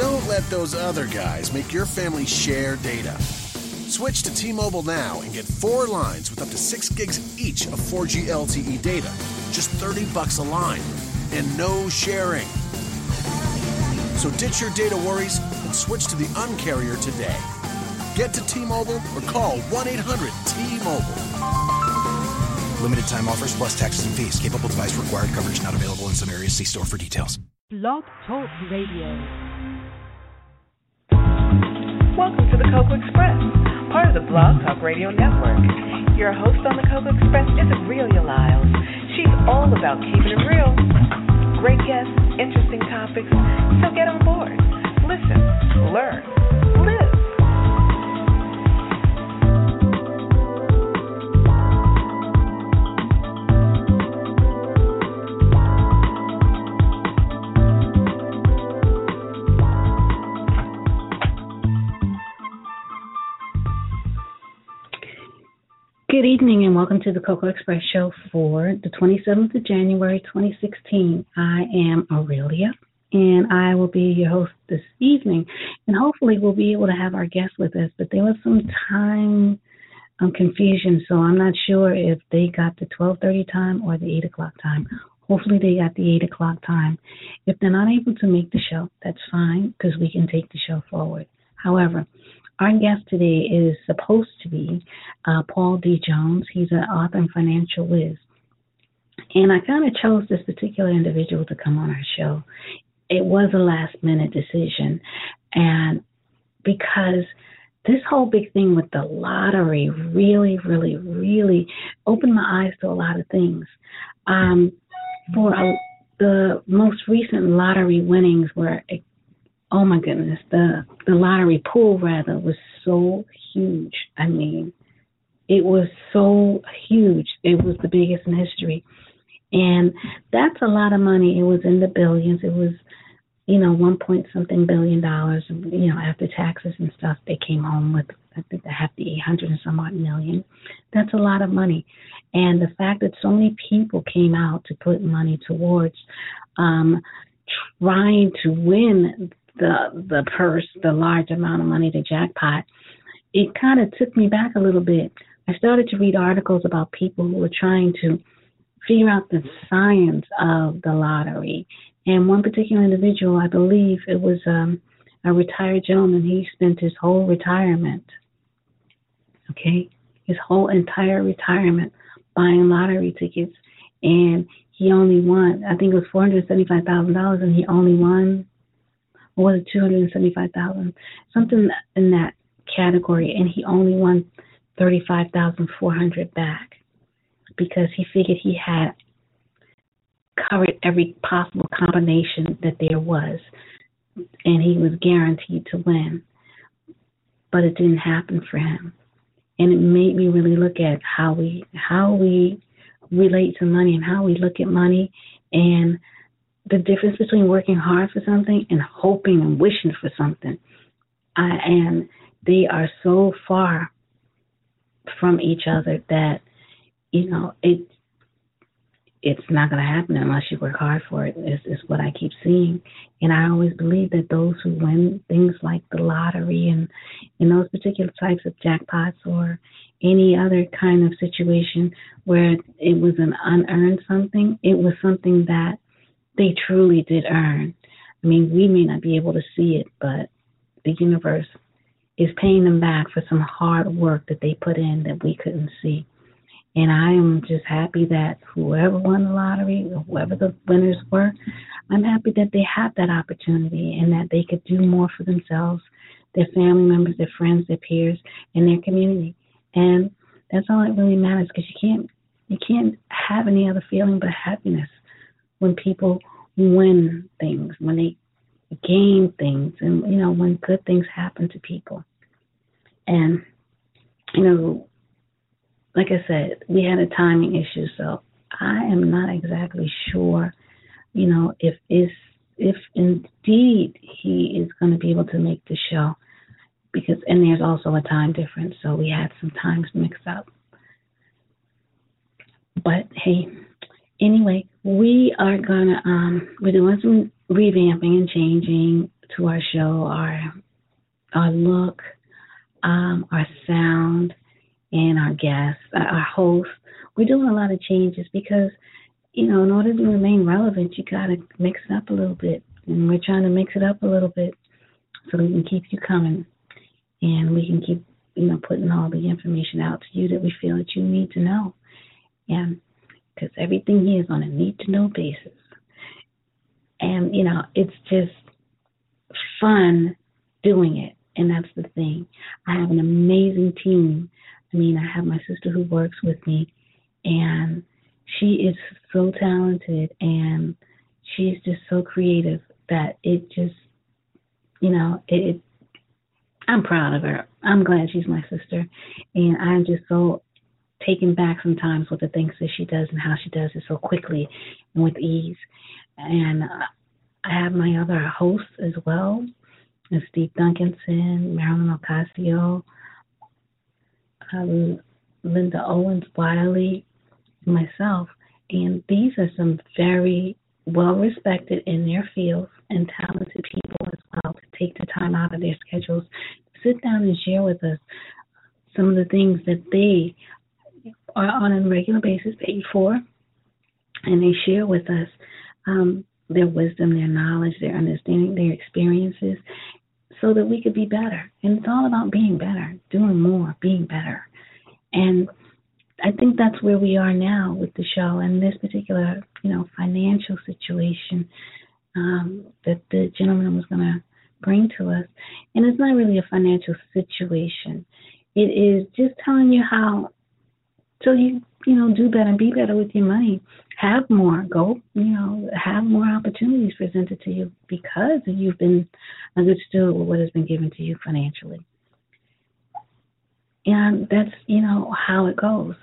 Don't let those other guys make your family share data. Switch to T-Mobile now and get four lines with up to six gigs each of 4G LTE data. Just 30 bucks a line. And no sharing. So ditch your data worries and switch to the uncarrier today. Get to T-Mobile or call 1-800-T-Mobile. Limited time offers plus taxes and fees. Capable device required. Coverage not available in some areas. See store for details. Blog Talk Radio. Welcome to the Cocoa Express, part of the Blog Talk Radio Network. Your host on the Cocoa Express is Aurelia Lyles. She's all about keeping it real. Great guests, interesting topics, so get on board. Listen, learn, live. Good evening and welcome to the Cocoa Express show for the 27th of January 2016. I am Aurelia and I will be your host this evening. And hopefully we'll be able to have our guests with us, but there was some time um, confusion, so I'm not sure if they got the 12:30 time or the 8 o'clock time. Hopefully they got the 8 o'clock time. If they're not able to make the show, that's fine because we can take the show forward. However, our guest today is supposed to be uh, Paul D. Jones. He's an author and financial whiz. And I kind of chose this particular individual to come on our show. It was a last minute decision. And because this whole big thing with the lottery really, really, really opened my eyes to a lot of things. Um, for a, the most recent lottery winnings were oh my goodness, the the lottery pool rather was so huge. I mean, it was so huge. It was the biggest in history. And that's a lot of money. It was in the billions. It was, you know, one point something billion dollars. You know, after taxes and stuff, they came home with I think they have the eight hundred and some odd million. That's a lot of money. And the fact that so many people came out to put money towards um, trying to win the the purse, the large amount of money, the jackpot, it kind of took me back a little bit. I started to read articles about people who were trying to figure out the science of the lottery. And one particular individual, I believe it was um, a retired gentleman, he spent his whole retirement, okay, his whole entire retirement buying lottery tickets. And he only won, I think it was $475,000, and he only won was it 275,000, something in that category, and he only won 35,400 back because he figured he had covered every possible combination that there was, and he was guaranteed to win. But it didn't happen for him, and it made me really look at how we how we relate to money and how we look at money and the difference between working hard for something and hoping and wishing for something. I, and they are so far from each other that you know it it's not going to happen unless you work hard for it is, is what i keep seeing and i always believe that those who win things like the lottery and in those particular types of jackpots or any other kind of situation where it was an unearned something it was something that they truly did earn. I mean, we may not be able to see it, but the universe is paying them back for some hard work that they put in that we couldn't see. And I am just happy that whoever won the lottery, whoever the winners were, I'm happy that they have that opportunity and that they could do more for themselves, their family members, their friends, their peers, and their community. And that's all that really matters because you can't you can't have any other feeling but happiness when people win things, when they gain things, and you know when good things happen to people. And you know, like I said, we had a timing issue, so I am not exactly sure, you know, if is if indeed he is going to be able to make the show because and there's also a time difference, so we had some times mixed up. But hey, anyway, we are gonna um we're doing some revamping and changing to our show, our our look, um, our sound, and our guests, our hosts. We're doing a lot of changes because, you know, in order to remain relevant, you got to mix it up a little bit. And we're trying to mix it up a little bit so we can keep you coming and we can keep, you know, putting all the information out to you that we feel that you need to know. And because everything here is on a need to know basis. And, you know, it's just fun doing it. And that's the thing. I have an amazing team. I mean, I have my sister who works with me, and she is so talented and she's just so creative that it just, you know, it, it I'm proud of her. I'm glad she's my sister, and I'm just so taken back sometimes with the things that she does and how she does it so quickly and with ease. And uh, I have my other hosts as well, Steve Duncanson, Marilyn Ocasio, uh, Linda Owens Wiley, myself. And these are some very well respected in their fields and talented people as well to take the time out of their schedules sit down and share with us some of the things that they on a regular basis paid for, and they share with us um, their wisdom, their knowledge, their understanding, their experiences, so that we could be better. And it's all about being better, doing more, being better. And I think that's where we are now with the show and this particular, you know, financial situation um, that the gentleman was going to bring to us. And it's not really a financial situation. It is just telling you how so you you know do better and be better with your money. Have more. Go you know have more opportunities presented to you because you've been a good steward with what has been given to you financially. And that's you know how it goes.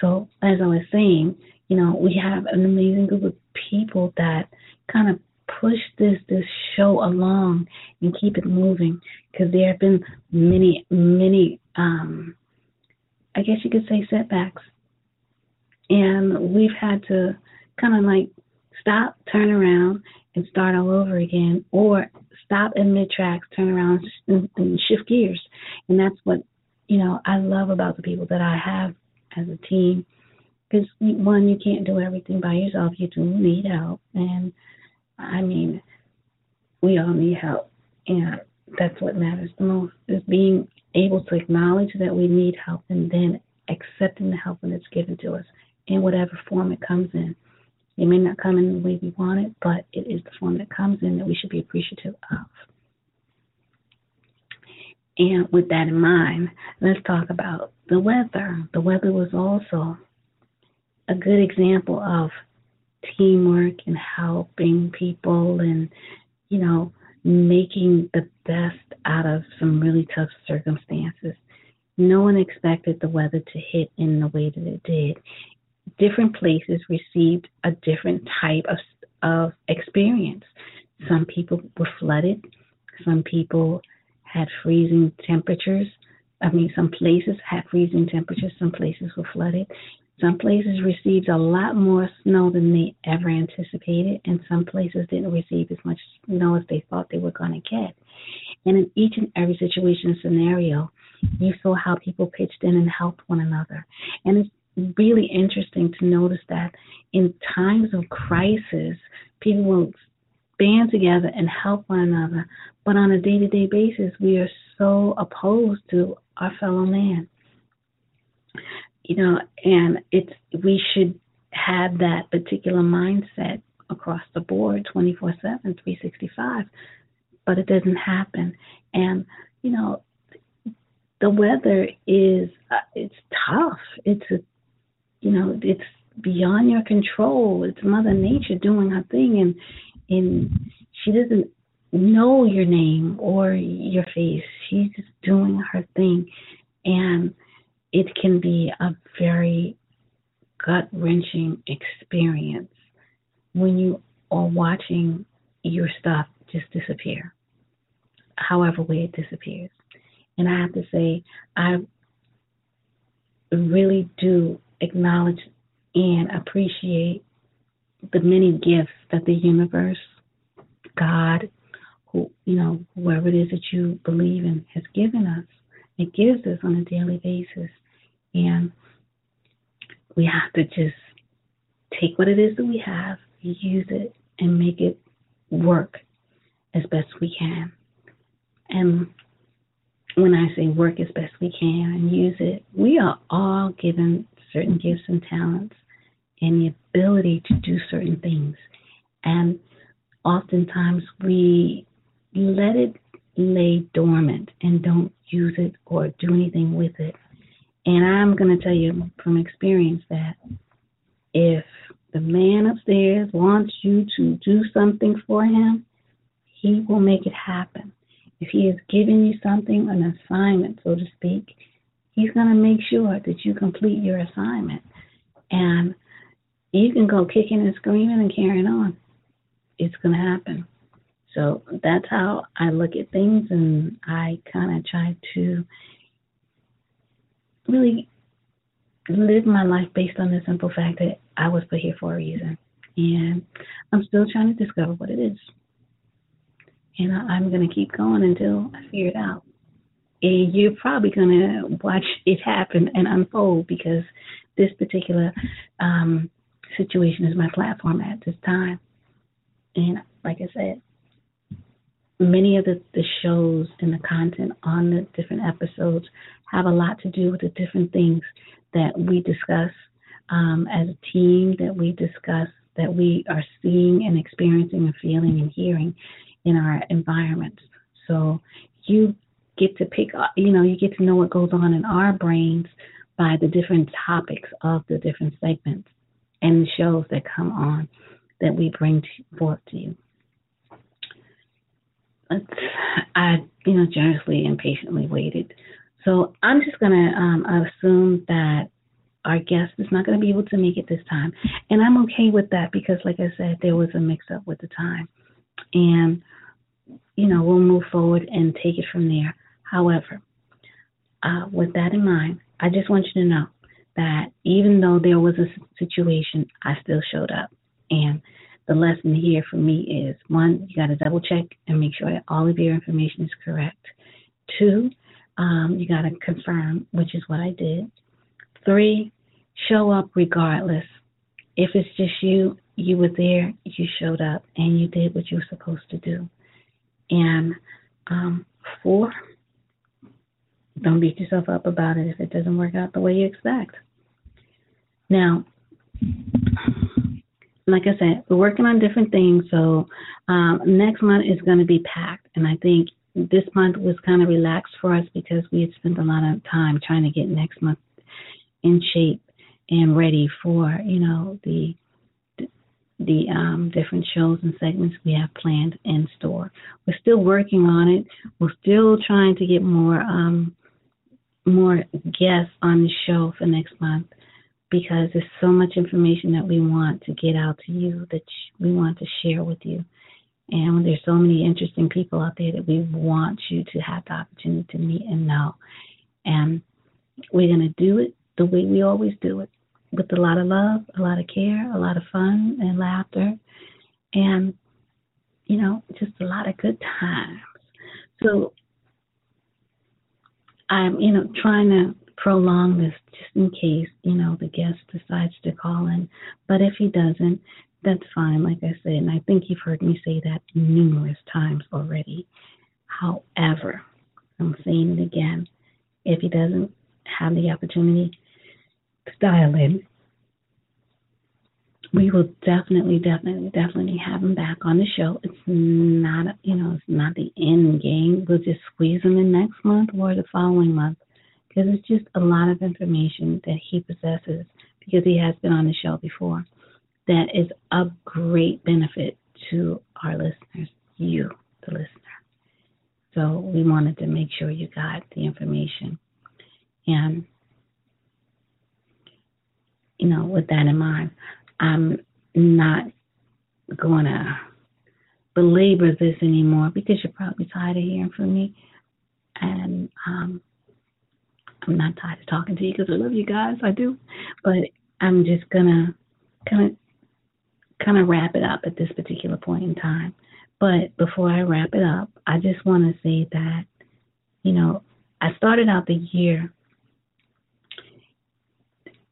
So as i was saying you know we have an amazing group of people that kind of push this this show along and keep it moving because there have been many many um I guess you could say setbacks. And we've had to kind of like stop, turn around, and start all over again, or stop in mid tracks, turn around, and, shift gears. And that's what you know I love about the people that I have as a team. Because one, you can't do everything by yourself. You do need help, and I mean, we all need help, and that's what matters the most is being able to acknowledge that we need help and then accepting the help when it's given to us in whatever form it comes in. It may not come in the way we want it, but it is the form that comes in that we should be appreciative of. And with that in mind, let's talk about the weather. The weather was also a good example of teamwork and helping people and, you know, making the best out of some really tough circumstances. No one expected the weather to hit in the way that it did. Different places received a different type of, of experience. Some people were flooded, some people had freezing temperatures. I mean, some places had freezing temperatures, some places were flooded. Some places received a lot more snow than they ever anticipated, and some places didn't receive as much snow as they thought they were going to get. And in each and every situation scenario, you saw how people pitched in and helped one another. And it's really interesting to notice that in times of crisis, people will band together and help one another. But on a day to day basis, we are so opposed to our fellow man you know, and it's we should have that particular mindset across the board 24 7 365 but it doesn't happen. And you know the weather is uh, it's tough. It's a you know it's beyond your control. It's mother nature doing her thing and and she doesn't know your name or your face. She's just doing her thing. And it can be a very gut wrenching experience when you are watching your stuff just disappear, however way it disappears. And I have to say, I really do acknowledge and appreciate the many gifts that the universe, God, who you know, whoever it is that you believe in has given us. It gives us on a daily basis. And we have to just take what it is that we have, use it, and make it work as best we can. And when I say work as best we can and use it, we are all given certain gifts and talents and the ability to do certain things. And oftentimes we let it lay dormant and don't use it or do anything with it. And I'm going to tell you from experience that if the man upstairs wants you to do something for him, he will make it happen. If he has given you something, an assignment, so to speak, he's going to make sure that you complete your assignment. And you can go kicking and screaming and carrying on. It's going to happen. So that's how I look at things, and I kind of try to really live my life based on the simple fact that I was put here for a reason. And I'm still trying to discover what it is. And I'm going to keep going until I figure it out. And you're probably going to watch it happen and unfold because this particular um, situation is my platform at this time. And like I said, many of the, the shows and the content on the different episodes have a lot to do with the different things that we discuss um, as a team, that we discuss, that we are seeing and experiencing and feeling and hearing in our environments. So you get to pick, you know, you get to know what goes on in our brains by the different topics of the different segments and the shows that come on that we bring forth to you. I, you know, generously and patiently waited. So I'm just going to um, assume that our guest is not going to be able to make it this time. And I'm okay with that because, like I said, there was a mix up with the time. And, you know, we'll move forward and take it from there. However, uh, with that in mind, I just want you to know that even though there was a situation, I still showed up. And the lesson here for me is one, you got to double check and make sure that all of your information is correct. Two, um, you got to confirm, which is what I did. Three, show up regardless. If it's just you, you were there, you showed up, and you did what you were supposed to do. And um, four, don't beat yourself up about it if it doesn't work out the way you expect. Now, like I said, we're working on different things. So um, next month is going to be packed, and I think this month was kind of relaxed for us because we had spent a lot of time trying to get next month in shape and ready for you know the the um, different shows and segments we have planned in store. We're still working on it. We're still trying to get more um, more guests on the show for next month because there's so much information that we want to get out to you that we want to share with you. And there's so many interesting people out there that we want you to have the opportunity to meet and know. And we're going to do it the way we always do it with a lot of love, a lot of care, a lot of fun and laughter, and, you know, just a lot of good times. So I'm, you know, trying to prolong this just in case, you know, the guest decides to call in. But if he doesn't, that's fine, like I said. And I think you've heard me say that numerous times already. However, I'm saying it again. If he doesn't have the opportunity to dial in, we will definitely, definitely, definitely have him back on the show. It's not, you know, it's not the end game. We'll just squeeze him in next month or the following month because it's just a lot of information that he possesses because he has been on the show before that is of great benefit to our listeners, you, the listener. So we wanted to make sure you got the information. And, you know, with that in mind, I'm not going to belabor this anymore because you're probably tired of hearing from me. And um, I'm not tired of talking to you because I love you guys. I do. But I'm just to kind of kind of wrap it up at this particular point in time But before I wrap it up, I just want to say that, you know, I started out the year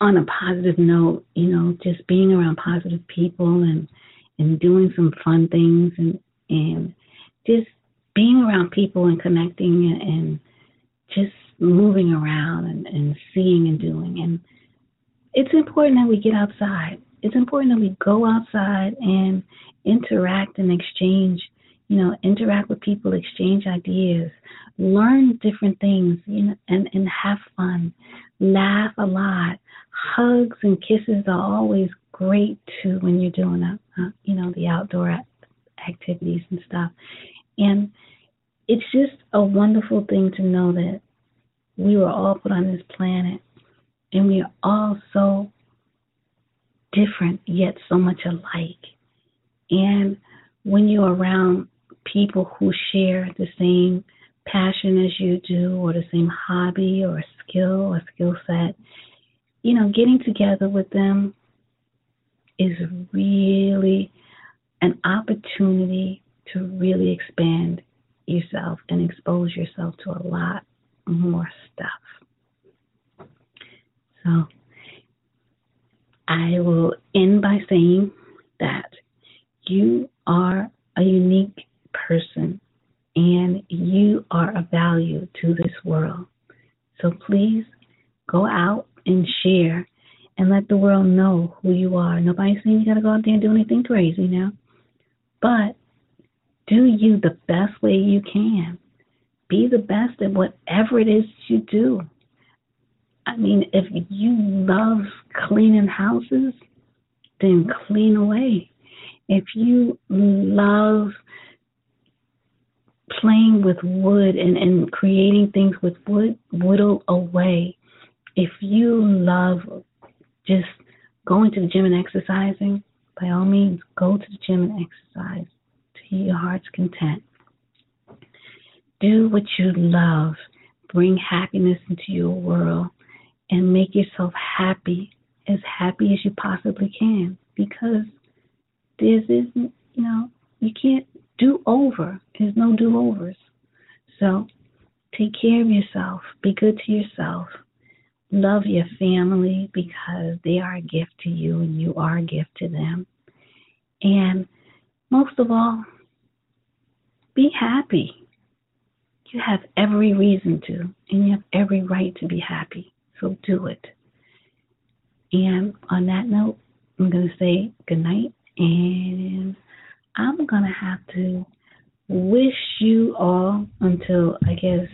on a positive note, you know, just being around positive people and and doing some fun things and and just being around people and connecting and, and just moving around and, and seeing and doing and it's important that we get outside. It's important that we go outside and interact and exchange, you know, interact with people, exchange ideas, learn different things, you know, and, and have fun, laugh a lot. Hugs and kisses are always great too when you're doing a, you know, the outdoor activities and stuff. And it's just a wonderful thing to know that we were all put on this planet and we are all so different yet so much alike. And when you're around people who share the same passion as you do, or the same hobby, or skill, or skill set, you know, getting together with them is really an opportunity to really expand yourself and expose yourself to a lot Mm-hmm. more stuff. So I will end by saying that you are a unique person and you are a value to this world. So please go out and share and let the world know who you are. Nobody's saying you got to go out there and do anything crazy now, but do you the best way you can. Be the best at whatever it is you do. I mean, if you love cleaning houses, then clean away. If you love playing with wood and, and creating things with wood, whittle away. If you love just going to the gym and exercising, by all means, go to the gym and exercise to your heart's content. Do what you love. Bring happiness into your world and make yourself happy, as happy as you possibly can, because this isn't, you know, you can't do over. There's no do overs. So take care of yourself. Be good to yourself. Love your family because they are a gift to you and you are a gift to them. And most of all, be happy. You have every reason to, and you have every right to be happy. So do it. And on that note, I'm going to say good night and I'm going to have to wish you all until I guess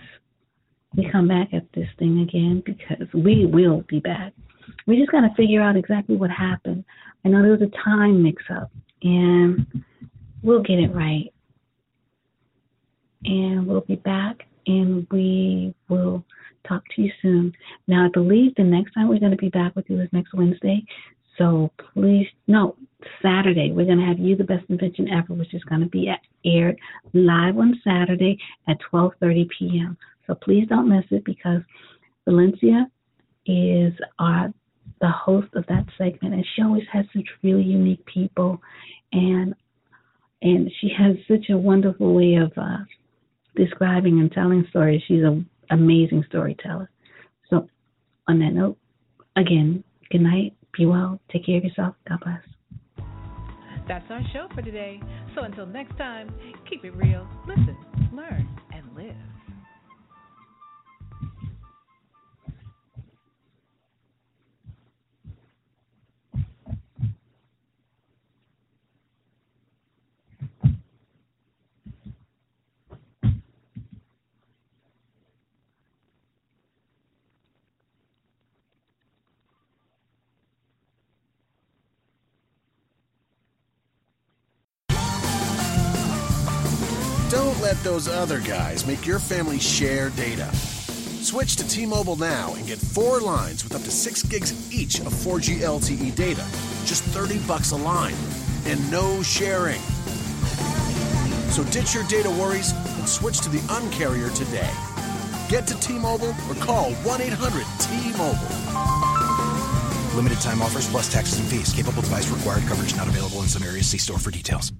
we come back at this thing again because we will be back. We just got to figure out exactly what happened. I know there was a time mix up and we'll get it right. And we'll be back and we will talk to you soon. Now, I believe the next time we're going to be back with you is next Wednesday. So please, no, Saturday. We're going to have You the Best Invention Ever, which is going to be aired live on Saturday at 12:30 p.m. So please don't miss it because Valencia is our the host of that segment, and she always has such really unique people, and and she has such a wonderful way of uh, describing and telling stories. She's an amazing storyteller. So, on that note, again, good night. Be well. Take care of yourself. God bless. That's our show for today. So until next time, keep it real, listen, learn, let those other guys make your family share data. Switch to T-Mobile now and get four lines with up to 6 gigs each of 4G LTE data. Just 30 bucks a line and no sharing. So ditch your data worries and switch to the uncarrier today. Get to T-Mobile or call 1-800-T-Mobile. Limited time offers plus taxes and fees. Capable device required. Coverage not available in some areas. See store for details.